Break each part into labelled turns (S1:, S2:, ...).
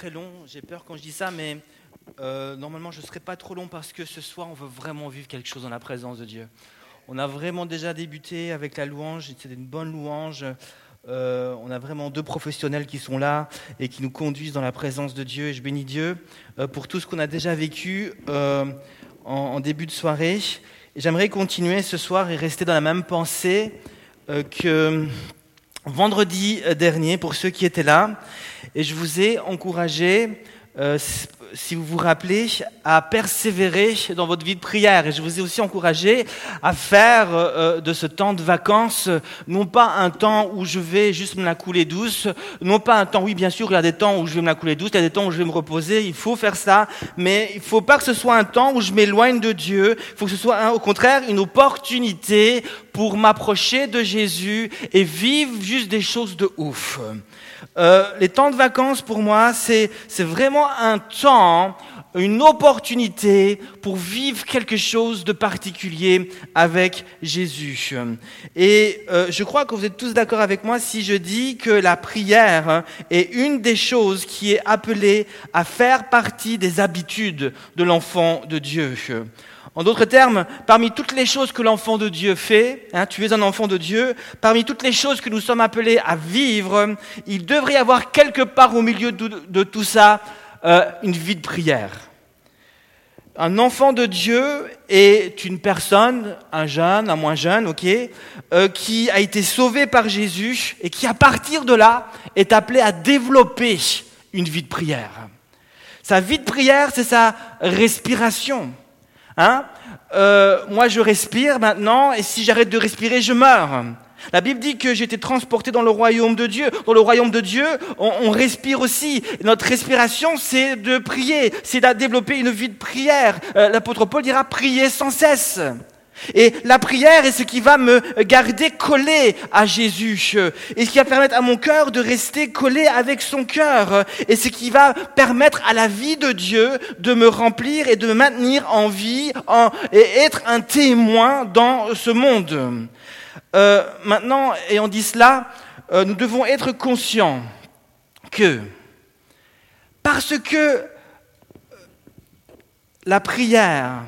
S1: très long, j'ai peur quand je dis ça, mais euh, normalement je ne serai pas trop long parce que ce soir on veut vraiment vivre quelque chose dans la présence de Dieu. On a vraiment déjà débuté avec la louange, c'était une bonne louange. Euh, on a vraiment deux professionnels qui sont là et qui nous conduisent dans la présence de Dieu. Et je bénis Dieu euh, pour tout ce qu'on a déjà vécu en, début de soirée. J'aimerais continuer ce soir et rester dans la même pensée que vendredi dernier pour ceux qui étaient là. Et je vous ai encouragé, euh, si vous vous rappelez, à persévérer dans votre vie de prière. Et je vous ai aussi encouragé à faire euh, euh, de ce temps de vacances, non pas un temps où je vais juste me la couler douce, non pas un temps, oui bien sûr, il y a des temps où je vais me la couler douce, il y a des temps où je vais me reposer, il faut faire ça, mais il ne faut pas que ce soit un temps où je m'éloigne de Dieu, il faut que ce soit au contraire une opportunité pour m'approcher de Jésus et vivre juste des choses de ouf. Euh, les temps de vacances, pour moi, c'est vraiment un temps, une opportunité pour vivre quelque chose de particulier avec Jésus. Et euh, je crois que vous êtes tous d'accord avec moi si je dis que la prière est une des choses qui est appelée à faire partie des habitudes de l'enfant de Dieu. En d'autres termes, parmi toutes les choses que l'enfant de Dieu fait, hein, tu es un enfant de Dieu, parmi toutes les choses que nous sommes appelés à vivre, il devrait y avoir quelque part au milieu de, tout ça euh, une vie de prière. Un enfant de Dieu est une personne, un jeune, un moins jeune, ok, euh, qui a été sauvé par Jésus et qui, à partir de là, est appelé à développer une vie de prière. Sa vie de prière, c'est sa respiration. Hein euh, moi, je respire maintenant, et si j'arrête de respirer, je meurs. La Bible dit que été transporté dans le royaume de Dieu. Dans le royaume de Dieu, on, respire aussi. Notre respiration, c'est de prier, c'est de développer une vie de prière. Euh, l'apôtre Paul dira prier sans cesse. Et la prière est ce qui va me garder collé à Jésus, et ce qui va permettre à mon cœur de rester collé avec son cœur, et ce qui va permettre à la vie de Dieu de me remplir et de me maintenir en vie et être un témoin dans ce monde. Euh, maintenant, ayant dit cela, euh, nous devons être conscients que parce que la prière,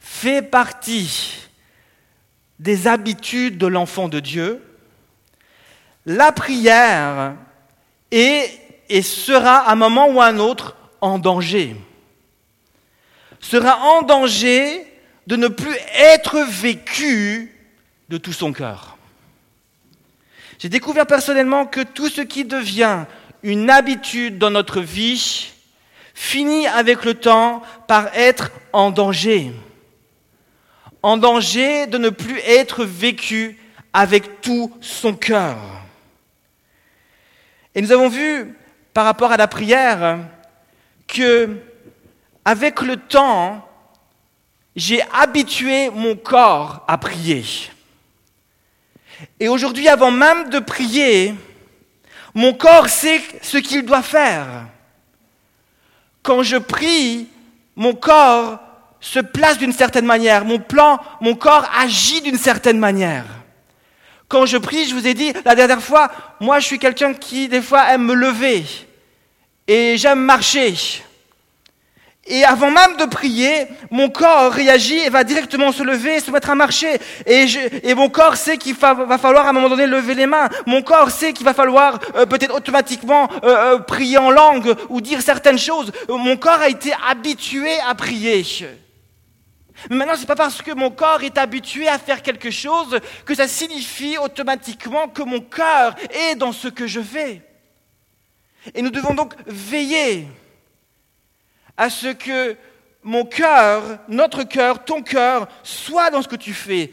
S1: fait partie des habitudes de l'enfant de Dieu, la prière est et sera à un moment ou à un autre en danger. Sera en danger de ne plus être vécu de tout son cœur. J'ai découvert personnellement que tout ce qui devient une habitude dans notre vie finit avec le temps par être en danger en danger de ne plus être vécu avec tout son cœur. Et nous avons vu par rapport à la prière que avec le temps, j'ai habitué mon corps à prier. Et aujourd'hui, avant même de prier, mon corps sait ce qu'il doit faire. Quand je prie, mon corps se place d'une certaine manière, mon plan, mon corps agit d'une certaine manière. Quand je prie, je vous ai dit la dernière fois, moi je suis quelqu'un qui des fois aime me lever et j'aime marcher. Et avant même de prier, mon corps réagit et va directement se lever et se mettre à marcher. Et, et mon corps sait qu'il va falloir à un moment donné lever les mains. Mon corps sait qu'il va falloir euh, peut-être automatiquement euh, euh, prier en langue ou dire certaines choses. Mon corps a été habitué à prier. Mais maintenant, ce n'est pas parce que mon corps est habitué à faire quelque chose que ça signifie automatiquement que mon cœur est dans ce que je fais. Et nous devons donc veiller à ce que mon cœur, notre cœur, ton cœur, soit dans ce que tu fais.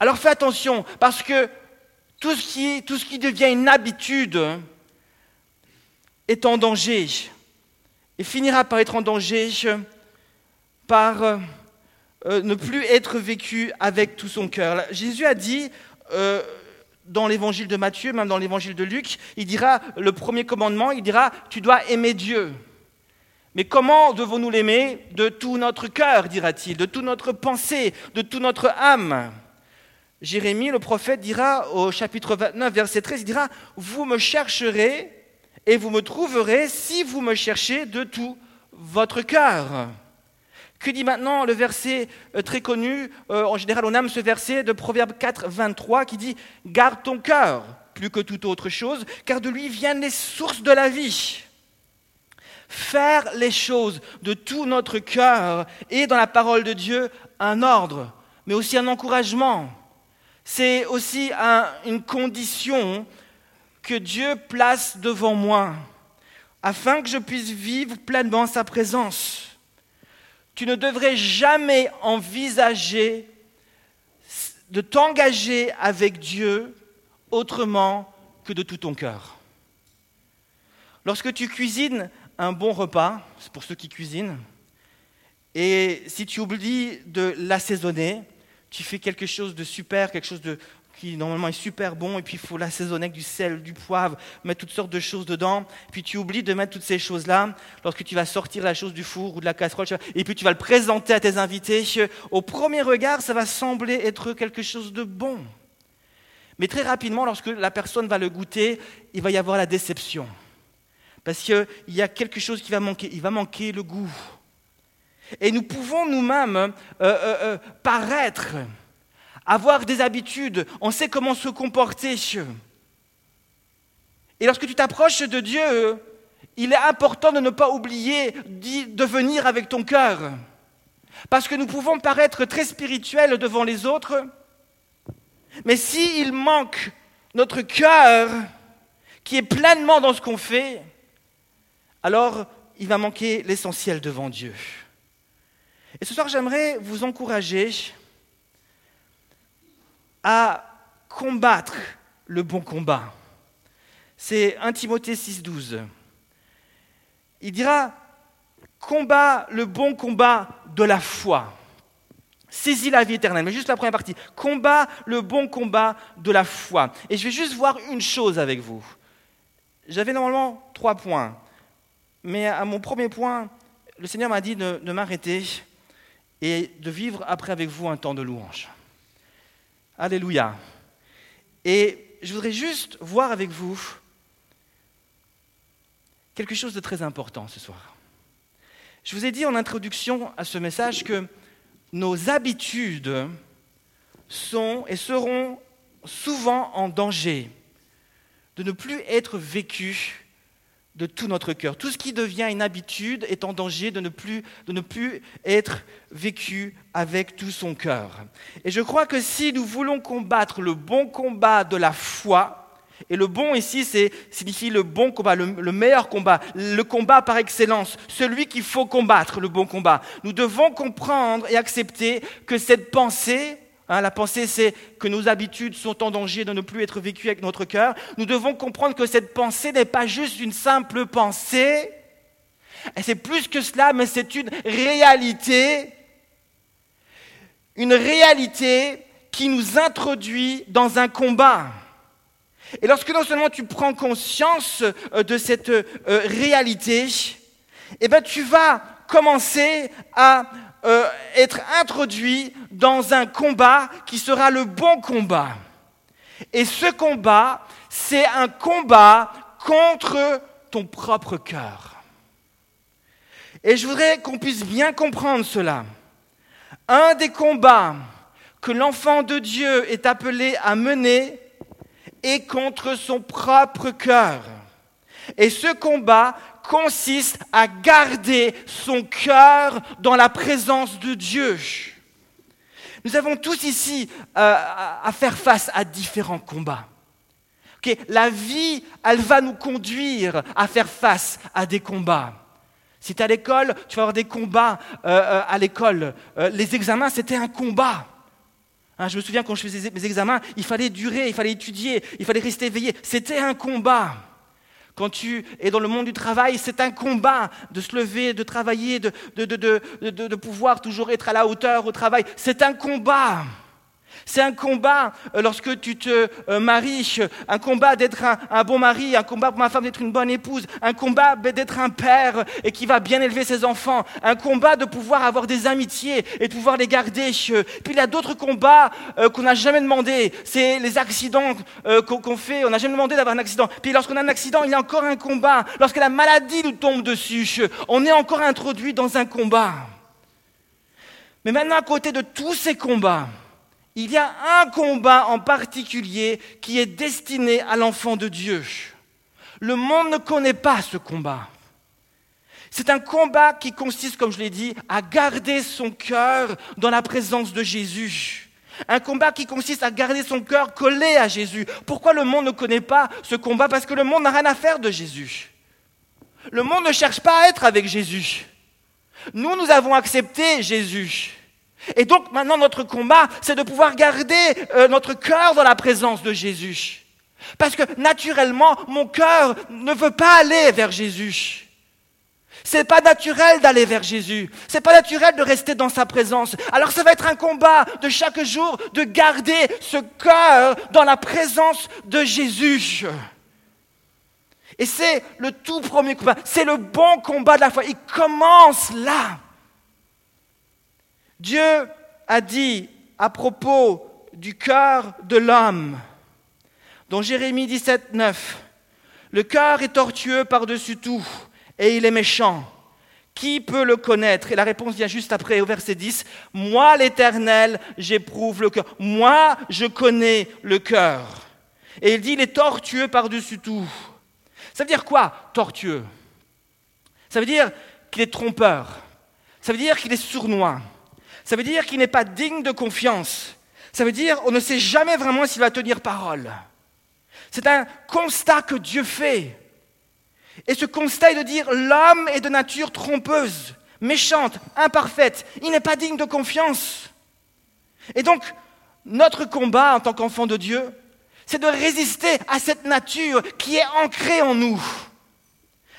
S1: Alors fais attention, parce que tout ce qui, tout ce qui devient une habitude est en danger et finira par être en danger par euh, ne plus être vécu avec tout son cœur. Jésus a dit euh, dans l'évangile de Matthieu, même dans l'évangile de Luc, il dira le premier commandement, il dira tu dois aimer Dieu. Mais comment devons-nous l'aimer De tout notre cœur, dira-t-il, de toute notre pensée, de toute notre âme? Jérémie, le prophète, dira au chapitre 29, verset 13, il dira, vous me chercherez et vous me trouverez si vous me cherchez de tout votre cœur. Que dit maintenant le verset euh, très connu, euh, en général on aime ce verset de Proverbe 4, 23 qui dit ⁇ Garde ton cœur plus que toute autre chose, car de lui viennent les sources de la vie. Faire les choses de tout notre cœur est dans la parole de Dieu un ordre, mais aussi un encouragement. C'est aussi une condition que Dieu place devant moi, afin que je puisse vivre pleinement sa présence. Tu ne devrais jamais envisager de t'engager avec Dieu autrement que de tout ton cœur. Lorsque tu cuisines un bon repas, c'est pour ceux qui cuisinent, et si tu oublies de l'assaisonner, tu fais quelque chose de super, quelque chose de, qui normalement est super bon, et puis il faut l'assaisonner avec du sel, du poivre, mettre toutes sortes de choses dedans, puis tu oublies de mettre toutes ces choses-là lorsque tu vas sortir la chose du four ou de la casserole, et puis tu vas le présenter à tes invités. Au premier regard, ça va sembler être quelque chose de bon. Mais très rapidement, lorsque la personne va le goûter, il va y avoir la déception. Parce qu'il y a quelque chose qui va manquer. Il va manquer le goût. Et nous pouvons nous-mêmes euh, euh, euh, paraître, avoir des habitudes, on sait comment se comporter. Et lorsque tu t'approches de Dieu, il est important de ne pas oublier de venir avec ton cœur. Parce que nous pouvons paraître très spirituels devant les autres, mais s'il manque notre cœur, qui est pleinement dans ce qu'on fait, alors il va manquer l'essentiel devant Dieu. Et ce soir, j'aimerais vous encourager à combattre le bon combat. C'est 1 Timothée 6,12. Il dira Combat le bon combat de la foi. Saisis la vie éternelle. Mais juste la première partie. Combat le bon combat de la foi. Et je vais juste voir une chose avec vous. J'avais normalement trois points. Mais à mon premier point, le Seigneur m'a dit de, m'arrêter et de vivre après avec vous un temps de louange. Alléluia. Et je voudrais juste voir avec vous quelque chose de très important ce soir. Je vous ai dit en introduction à ce message que nos habitudes sont et seront souvent en danger de ne plus être vécues de tout notre cœur. Tout ce qui devient une habitude est en danger de ne plus, de ne plus être vécu avec tout son cœur. Et je crois que si nous voulons combattre le bon combat de la foi, et le bon ici, c'est, signifie le bon combat, le, le, meilleur combat, le combat par excellence, celui qu'il faut combattre, le bon combat. Nous devons comprendre et accepter que cette pensée Hein, la pensée, c'est que nos habitudes sont en danger de ne plus être vécues avec notre cœur. Nous devons comprendre que cette pensée n'est pas juste une simple pensée, c'est plus que cela, mais c'est une réalité, une réalité qui nous introduit dans un combat. Et lorsque non seulement tu prends conscience euh, de cette euh, réalité, eh ben tu vas commencer à euh, être introduit dans un combat qui sera le bon combat. Et ce combat, c'est un combat contre ton propre cœur. Et je voudrais qu'on puisse bien comprendre cela. Un des combats que l'enfant de Dieu est appelé à mener est contre son propre cœur. Et ce combat consiste à garder son cœur dans la présence de Dieu. Nous avons tous ici euh, à faire face à différents combats. la vie, elle va nous conduire à faire face à des combats. Si tu es à l'école, tu vas avoir des combats euh, euh, à l'école. les examens, c'était un combat. Hein, je me souviens quand je faisais mes examens, il fallait durer, il fallait étudier, il fallait rester éveillé. C'était un combat. Quand tu es dans le monde du travail, c'est un combat de se lever, de travailler, de, pouvoir toujours être à la hauteur au travail. C'est un combat. C'est un combat euh, lorsque tu te euh, maries, un combat d'être un, bon mari, un combat pour ma femme d'être une bonne épouse, un combat d'être un père et qui va bien élever ses enfants, un combat de pouvoir avoir des amitiés et de pouvoir les garder. Puis il y a d'autres combats euh, qu'on n'a jamais demandé. C'est les accidents qu'on fait. On n'a jamais demandé d'avoir un accident. Puis lorsqu'on a un accident, il y a encore un combat. Lorsque la maladie nous tombe dessus, on est encore introduit dans un combat. Mais maintenant, à côté de tous ces combats, il y a un combat en particulier qui est destiné à l'enfant de Dieu. Le monde ne connaît pas ce combat. C'est un combat qui consiste, comme je l'ai dit, à garder son cœur dans la présence de Jésus. Un combat qui consiste à garder son cœur collé à Jésus. Pourquoi le monde ne connaît pas ce combat? Parce que le monde n'a rien à faire de Jésus. Le monde ne cherche pas à être avec Jésus. Nous, nous avons accepté Jésus. Et donc maintenant notre combat, c'est de pouvoir garder euh, notre cœur dans la présence de Jésus. Parce que naturellement, mon cœur ne veut pas aller vers Jésus. C'est pas naturel d'aller vers Jésus. C'est pas naturel de rester dans sa présence. Alors ça va être un combat de chaque jour de garder ce cœur dans la présence de Jésus. Et c'est le tout premier combat. C'est le bon combat de la foi. Il commence là. Dieu a dit à propos du cœur de l'homme, dans Jérémie 17, 9, Le cœur est tortueux par-dessus tout, et il est méchant. Qui peut le connaître? Et la réponse vient juste après, au verset 10. Moi, l'Éternel, j'éprouve le cœur. Moi, je connais le cœur. Et il dit, il est tortueux par-dessus tout. Ça veut dire quoi, tortueux? Ça veut dire qu'il est trompeur. Ça veut dire qu'il est sournois. Ça veut dire qu'il n'est pas digne de confiance. Ça veut dire qu'on ne sait jamais vraiment s'il va tenir parole. C'est un constat que Dieu fait. Et ce constat est de dire l'homme est de nature trompeuse, méchante, imparfaite. Il n'est pas digne de confiance. Et donc, notre combat en tant qu'enfant de Dieu, c'est de résister à cette nature qui est ancrée en nous.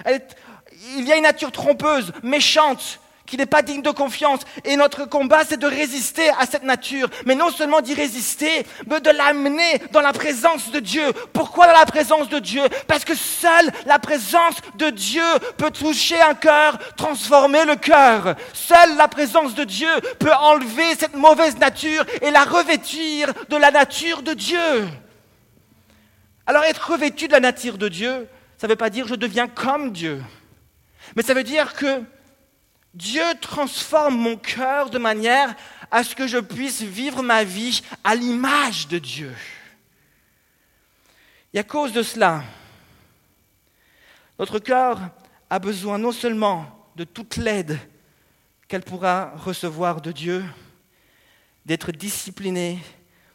S1: il y a une nature trompeuse, méchante, qui n'est pas digne de confiance. Et notre combat, c'est de résister à cette nature. Mais non seulement d'y résister, mais de l'amener dans la présence de Dieu. Pourquoi dans la présence de Dieu? Parce que seule la présence de Dieu peut toucher un cœur, transformer le cœur. Seule la présence de Dieu peut enlever cette mauvaise nature et la revêtir de la nature de Dieu. Alors être revêtu de la nature de Dieu, ça ne veut pas dire je deviens comme Dieu. Mais ça veut dire que Dieu transforme mon cœur de manière à ce que je puisse vivre ma vie à l'image de Dieu. Et à cause de cela, notre cœur a besoin non seulement de toute l'aide qu'elle pourra recevoir de Dieu, d'être discipliné,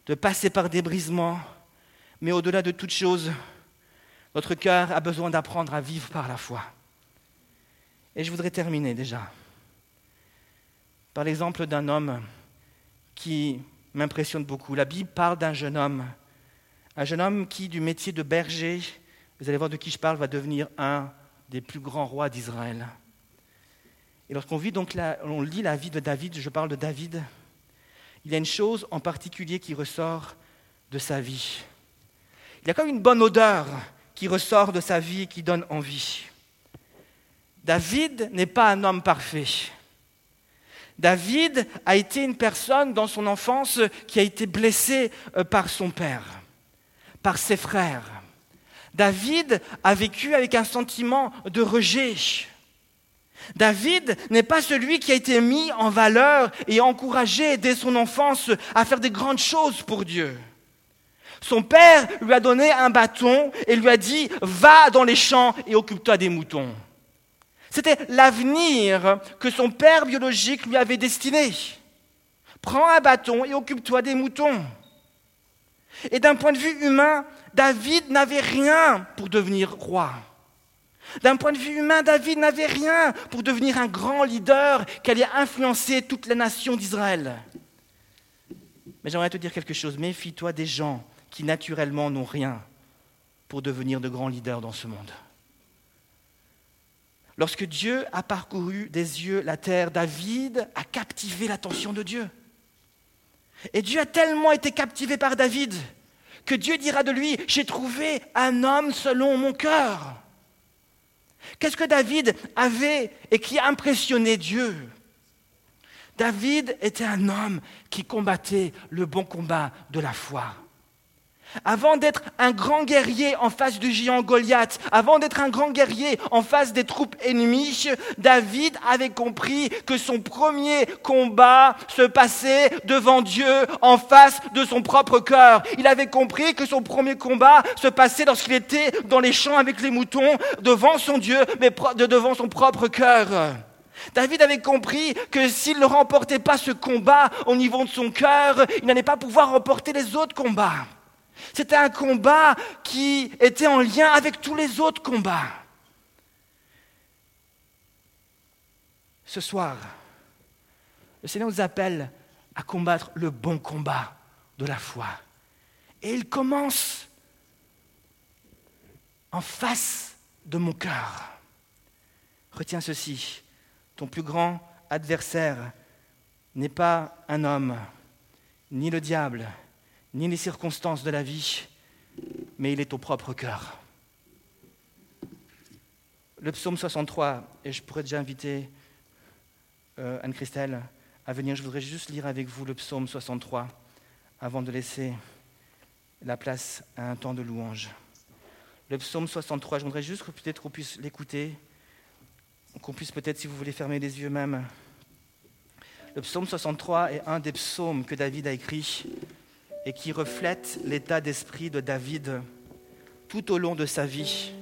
S1: de passer par des brisements, mais au-delà de toute chose, notre cœur a besoin d'apprendre à vivre par la foi. Et je voudrais terminer déjà par l'exemple d'un homme qui m'impressionne beaucoup. La Bible parle d'un jeune homme, un jeune homme qui, du métier de berger, vous allez voir de qui je parle, va devenir un des plus grands rois d'Israël. Et lorsqu'on vit donc on lit la vie de David, je parle de David, il y a une chose en particulier qui ressort de sa vie. Il y a comme une bonne odeur qui ressort de sa vie et qui donne envie. David n'est pas un homme parfait. David a été une personne dans son enfance qui a été blessée euh, par son père, par ses frères. David a vécu avec un sentiment de rejet. David n'est pas celui qui a été mis en valeur et encouragé dès son enfance à faire des grandes choses pour Dieu. Son père lui a donné un bâton et lui a dit, va dans les champs et occupe-toi des moutons. C'était l'avenir que son père biologique lui avait destiné. Prends un bâton et occupe-toi des moutons. Et d'un point de vue humain, David n'avait rien pour devenir roi. D'un point de vue humain, David n'avait rien pour devenir un grand leader qui allait influencer toute la nation d'Israël. Mais j'aimerais te dire quelque chose. Méfie-toi des gens qui naturellement n'ont rien pour devenir de grands leaders dans ce monde. Lorsque Dieu a parcouru des yeux la terre, David a captivé l'attention de Dieu. Et Dieu a tellement été captivé par David que Dieu dira de lui, j'ai trouvé un homme selon mon cœur. Qu'est-ce que David avait et qui a impressionné Dieu? David était un homme qui combattait le bon combat de la foi. Avant d'être un grand guerrier en face du géant Goliath, avant d'être un grand guerrier en face des troupes ennemies, David avait compris que son premier combat se passait devant Dieu en face de son propre cœur. Il avait compris que son premier combat se passait lorsqu'il était dans les champs avec les moutons devant son Dieu, mais devant son propre cœur. David avait compris que s'il ne remportait pas ce combat au niveau de son cœur, il n'allait pas pouvoir remporter les autres combats. C'était un combat qui était en lien avec tous les autres combats. Ce soir, le Seigneur nous appelle à combattre le bon combat de la foi. Et il commence en face de mon cœur. Retiens ceci, ton plus grand adversaire n'est pas un homme, ni le diable, ni les circonstances de la vie, mais il est au propre cœur. Le psaume 63, et je pourrais déjà inviter euh, Anne-Christelle à venir, je voudrais juste lire avec vous le psaume 63 avant de laisser la place à un temps de louange. Le psaume 63, je voudrais juste peut-être qu'on puisse l'écouter, qu'on puisse peut-être, si vous voulez, fermer les yeux même. Le psaume 63 est un des psaumes que David a écrit et qui reflète l'état d'esprit de David tout au long de sa vie.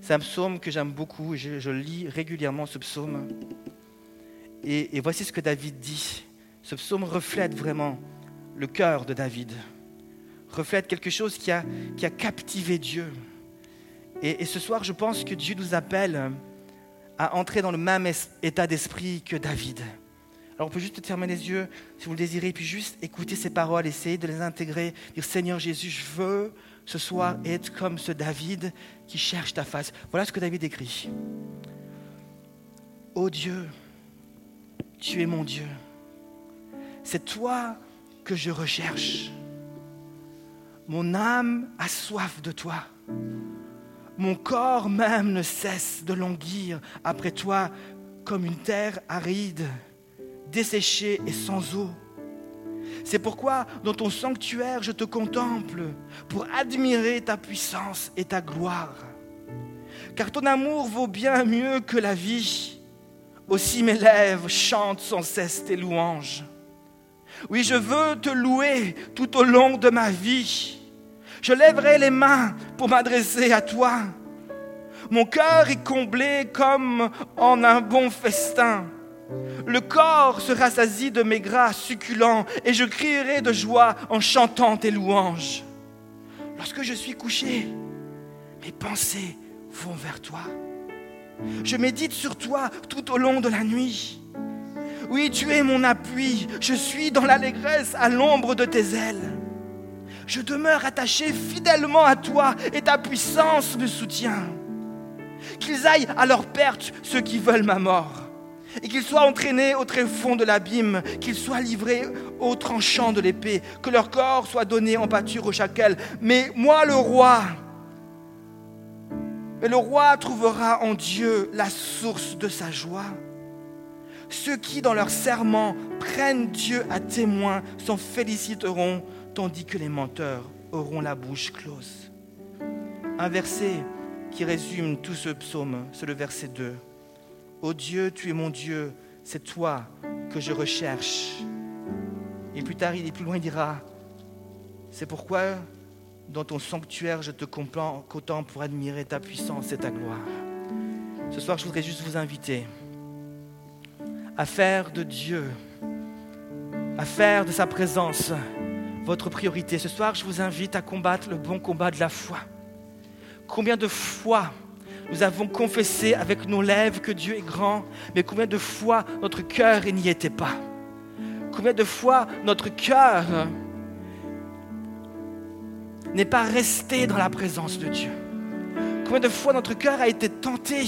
S1: C'est un psaume que j'aime beaucoup, je, lis régulièrement ce psaume. Et, voici ce que David dit. Ce psaume reflète vraiment le cœur de David, reflète quelque chose qui a, captivé Dieu. Et, ce soir, je pense que Dieu nous appelle à entrer dans le même état d'esprit que David. Alors on peut juste fermer les yeux si vous le désirez, puis juste écouter ces paroles, essayer de les intégrer, dire Seigneur Jésus, je veux ce soir être comme ce David qui cherche ta face. Voilà ce que David écrit. Ô Dieu, tu es mon Dieu. C'est toi que je recherche. Mon âme a soif de toi. Mon corps même ne cesse de languir après toi comme une terre aride desséché et sans eau. C'est pourquoi dans ton sanctuaire je te contemple pour admirer ta puissance et ta gloire. Car ton amour vaut bien mieux que la vie. Aussi mes lèvres chantent sans cesse tes louanges. Oui, je veux te louer tout au long de ma vie. Je lèverai les mains pour m'adresser à toi. Mon cœur est comblé comme en un bon festin. Le corps se rassasie de mes gras succulents et je crierai de joie en chantant tes louanges. Lorsque je suis couché, mes pensées vont vers toi. Je médite sur toi tout au long de la nuit. Oui, tu es mon appui. Je suis dans l'allégresse à l'ombre de tes ailes. Je demeure attaché fidèlement à toi et ta puissance me soutient. Qu'ils aillent à leur perte ceux qui veulent ma mort et qu'ils soient entraînés au tréfonds de l'abîme, qu'ils soient livrés au tranchant de l'épée, que leur corps soit donné en pâture au chacal. Mais moi, le roi, mais le roi trouvera en Dieu la source de sa joie. Ceux qui, dans leur serment, prennent Dieu à témoin s'en féliciteront, tandis que les menteurs auront la bouche close. Un verset qui résume tout ce psaume, c'est le verset 2. Ô Dieu, tu es mon Dieu, c'est toi que je recherche. Et plus tard, il est plus loin, il dira, c'est pourquoi dans ton sanctuaire je te contemple pour admirer ta puissance et ta gloire. Ce soir, je voudrais juste vous inviter à faire de Dieu, à faire de sa présence votre priorité. Ce soir, je vous invite à combattre le bon combat de la foi. Combien de fois nous avons confessé avec nos lèvres que Dieu est grand, mais combien de fois notre cœur n'y était pas? Combien de fois notre cœur n'est pas resté dans la présence de Dieu? Combien de fois notre cœur a été tenté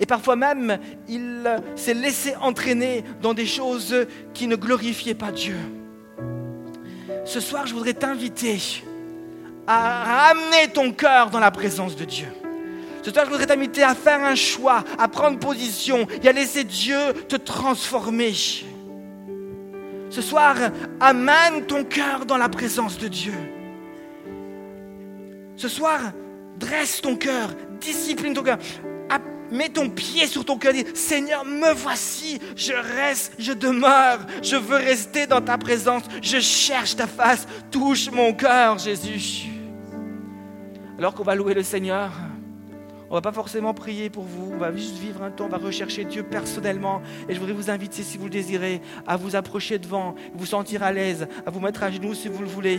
S1: et parfois même, il s'est laissé entraîner dans des choses qui ne glorifiaient pas Dieu. ce soir, je voudrais t'inviter à ramener ton cœur dans la présence de Dieu. Ce soir, je voudrais t'inviter à faire un choix, à prendre position et à laisser Dieu te transformer. Ce soir, amène ton cœur dans la présence de Dieu. Ce soir, dresse ton cœur, discipline ton cœur. Mets ton pied sur ton cœur, dis Seigneur, me voici, je reste, je demeure, je veux rester dans ta présence, je cherche ta face, touche mon cœur, Jésus. Alors qu'on va louer le Seigneur, on va pas forcément prier pour vous, on va juste vivre un temps, on va rechercher Dieu personnellement. Et je voudrais vous inviter, si vous le désirez, à vous approcher devant, vous sentir à l'aise, à vous mettre à genoux si vous le voulez,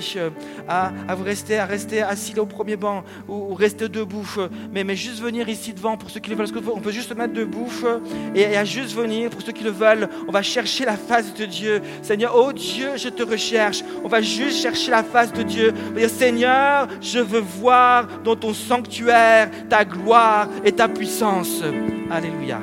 S1: à, vous rester, à rester assis au premier banc ou, rester debout. Mais, mais juste venir ici devant pour ceux qui le veulent. On peut juste se mettre debout et, à juste venir pour ceux qui le veulent. On va chercher la face de Dieu. Seigneur, oh Dieu, je te recherche. On va juste chercher la face de Dieu. Seigneur, je veux voir dans ton sanctuaire ta et ta puissance. Alléluia.